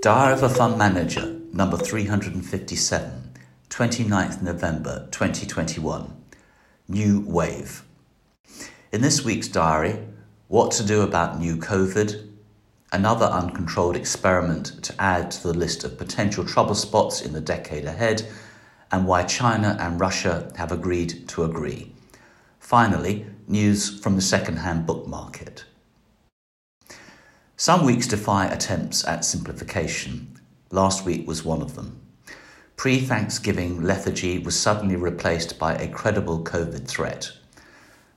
Diary of a Fund Manager, number 357, 29th November 2021. New Wave. In this week's diary, what to do about new COVID, another uncontrolled experiment to add to the list of potential trouble spots in the decade ahead, and why China and Russia have agreed to agree. Finally, news from the second hand book market. Some weeks defy attempts at simplification. Last week was one of them. Pre Thanksgiving lethargy was suddenly replaced by a credible COVID threat.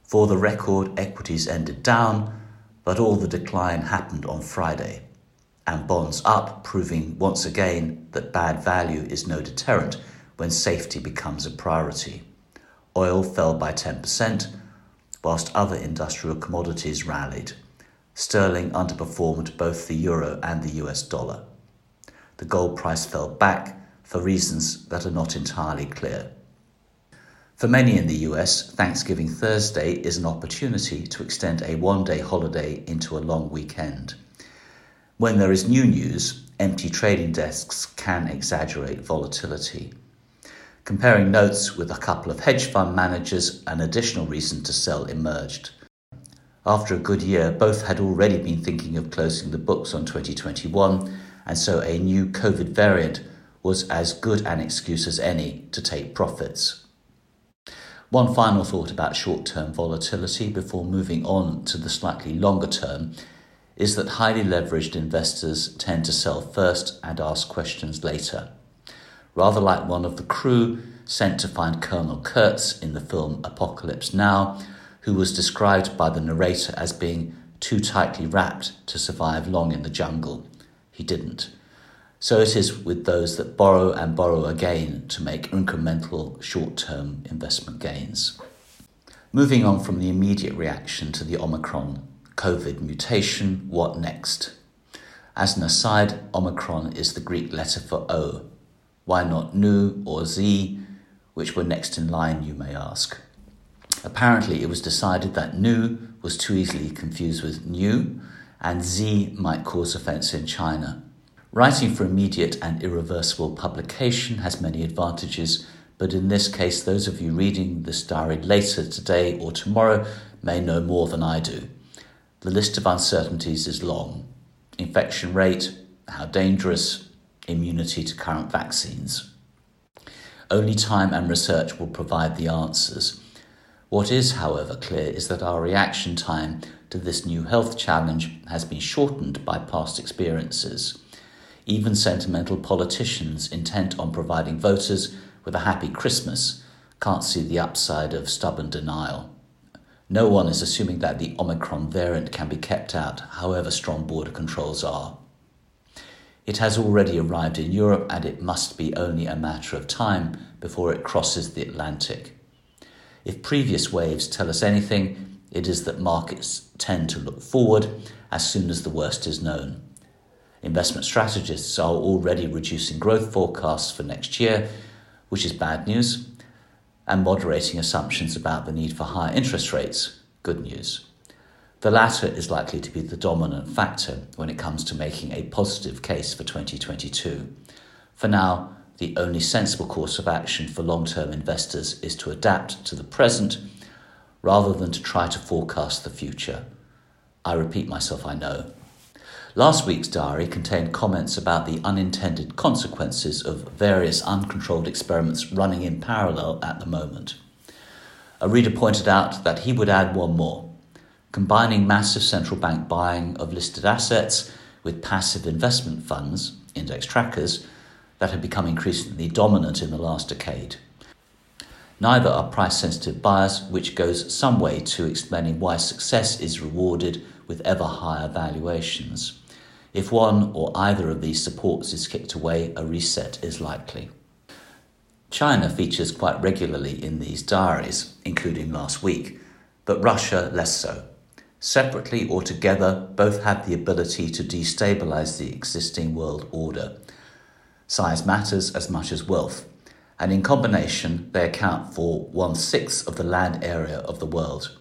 For the record, equities ended down, but all the decline happened on Friday. And bonds up, proving once again that bad value is no deterrent when safety becomes a priority. Oil fell by 10%, whilst other industrial commodities rallied sterling underperformed both the euro and the US dollar. The gold price fell back for reasons that are not entirely clear. For many in the US, Thanksgiving Thursday is an opportunity to extend a one day holiday into a long weekend. When there is new news, empty trading desks can exaggerate volatility. Comparing notes with a couple of hedge fund managers, an additional reason to sell emerged. After a good year, both had already been thinking of closing the books on 2021, and so a new COVID variant was as good an excuse as any to take profits. One final thought about short term volatility before moving on to the slightly longer term is that highly leveraged investors tend to sell first and ask questions later. Rather like one of the crew sent to find Colonel Kurtz in the film Apocalypse Now, who was described by the narrator as being too tightly wrapped to survive long in the jungle. He didn't. So it is with those that borrow and borrow again to make incremental short term investment gains. Moving on from the immediate reaction to the Omicron COVID mutation, what next? As an aside, Omicron is the Greek letter for O. Why not Nu or Z, which were next in line, you may ask? Apparently, it was decided that Nu was too easily confused with new, and Z might cause offence in China. Writing for immediate and irreversible publication has many advantages, but in this case, those of you reading this diary later today or tomorrow may know more than I do. The list of uncertainties is long infection rate, how dangerous, immunity to current vaccines. Only time and research will provide the answers. What is, however, clear is that our reaction time to this new health challenge has been shortened by past experiences. Even sentimental politicians intent on providing voters with a happy Christmas can't see the upside of stubborn denial. No one is assuming that the Omicron variant can be kept out, however strong border controls are. It has already arrived in Europe and it must be only a matter of time before it crosses the Atlantic. If previous waves tell us anything, it is that markets tend to look forward as soon as the worst is known. Investment strategists are already reducing growth forecasts for next year, which is bad news, and moderating assumptions about the need for higher interest rates, good news. The latter is likely to be the dominant factor when it comes to making a positive case for 2022. For now, the only sensible course of action for long term investors is to adapt to the present rather than to try to forecast the future. I repeat myself, I know. Last week's diary contained comments about the unintended consequences of various uncontrolled experiments running in parallel at the moment. A reader pointed out that he would add one more combining massive central bank buying of listed assets with passive investment funds, index trackers, that have become increasingly dominant in the last decade. Neither are price sensitive buyers, which goes some way to explaining why success is rewarded with ever higher valuations. If one or either of these supports is kicked away, a reset is likely. China features quite regularly in these diaries, including last week, but Russia less so. Separately or together, both have the ability to destabilize the existing world order. Size matters as much as wealth, and in combination, they account for one sixth of the land area of the world.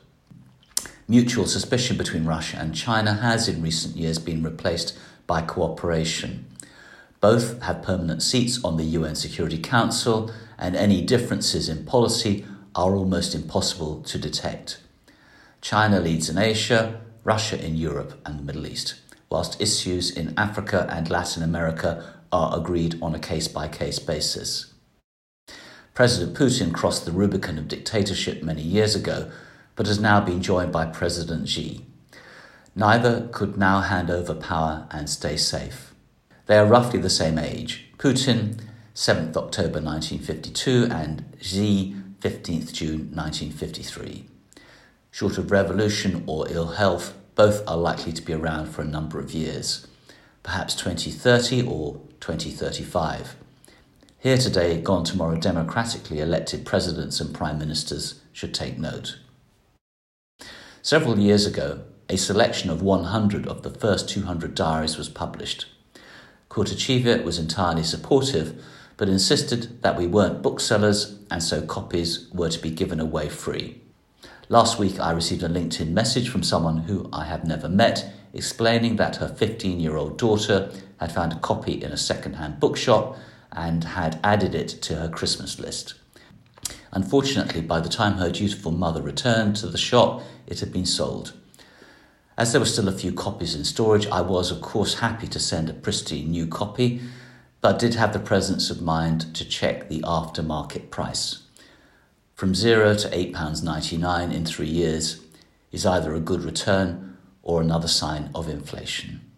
Mutual suspicion between Russia and China has in recent years been replaced by cooperation. Both have permanent seats on the UN Security Council, and any differences in policy are almost impossible to detect. China leads in Asia, Russia in Europe and the Middle East, whilst issues in Africa and Latin America are agreed on a case by case basis. President Putin crossed the Rubicon of dictatorship many years ago, but has now been joined by President Xi. Neither could now hand over power and stay safe. They are roughly the same age. Putin, 7th October 1952, and Xi, 15th June 1953. Short of revolution or ill health, both are likely to be around for a number of years, perhaps 2030 or 2035. Here today, gone tomorrow, democratically elected presidents and prime ministers should take note. Several years ago, a selection of 100 of the first 200 diaries was published. Kurtachev was entirely supportive, but insisted that we weren't booksellers and so copies were to be given away free. Last week, I received a LinkedIn message from someone who I have never met explaining that her 15 year old daughter had found a copy in a second hand bookshop and had added it to her Christmas list. Unfortunately, by the time her dutiful mother returned to the shop, it had been sold. As there were still a few copies in storage, I was, of course, happy to send a pristine new copy, but did have the presence of mind to check the aftermarket price from zero to £8.99 in three years is either a good return or another sign of inflation.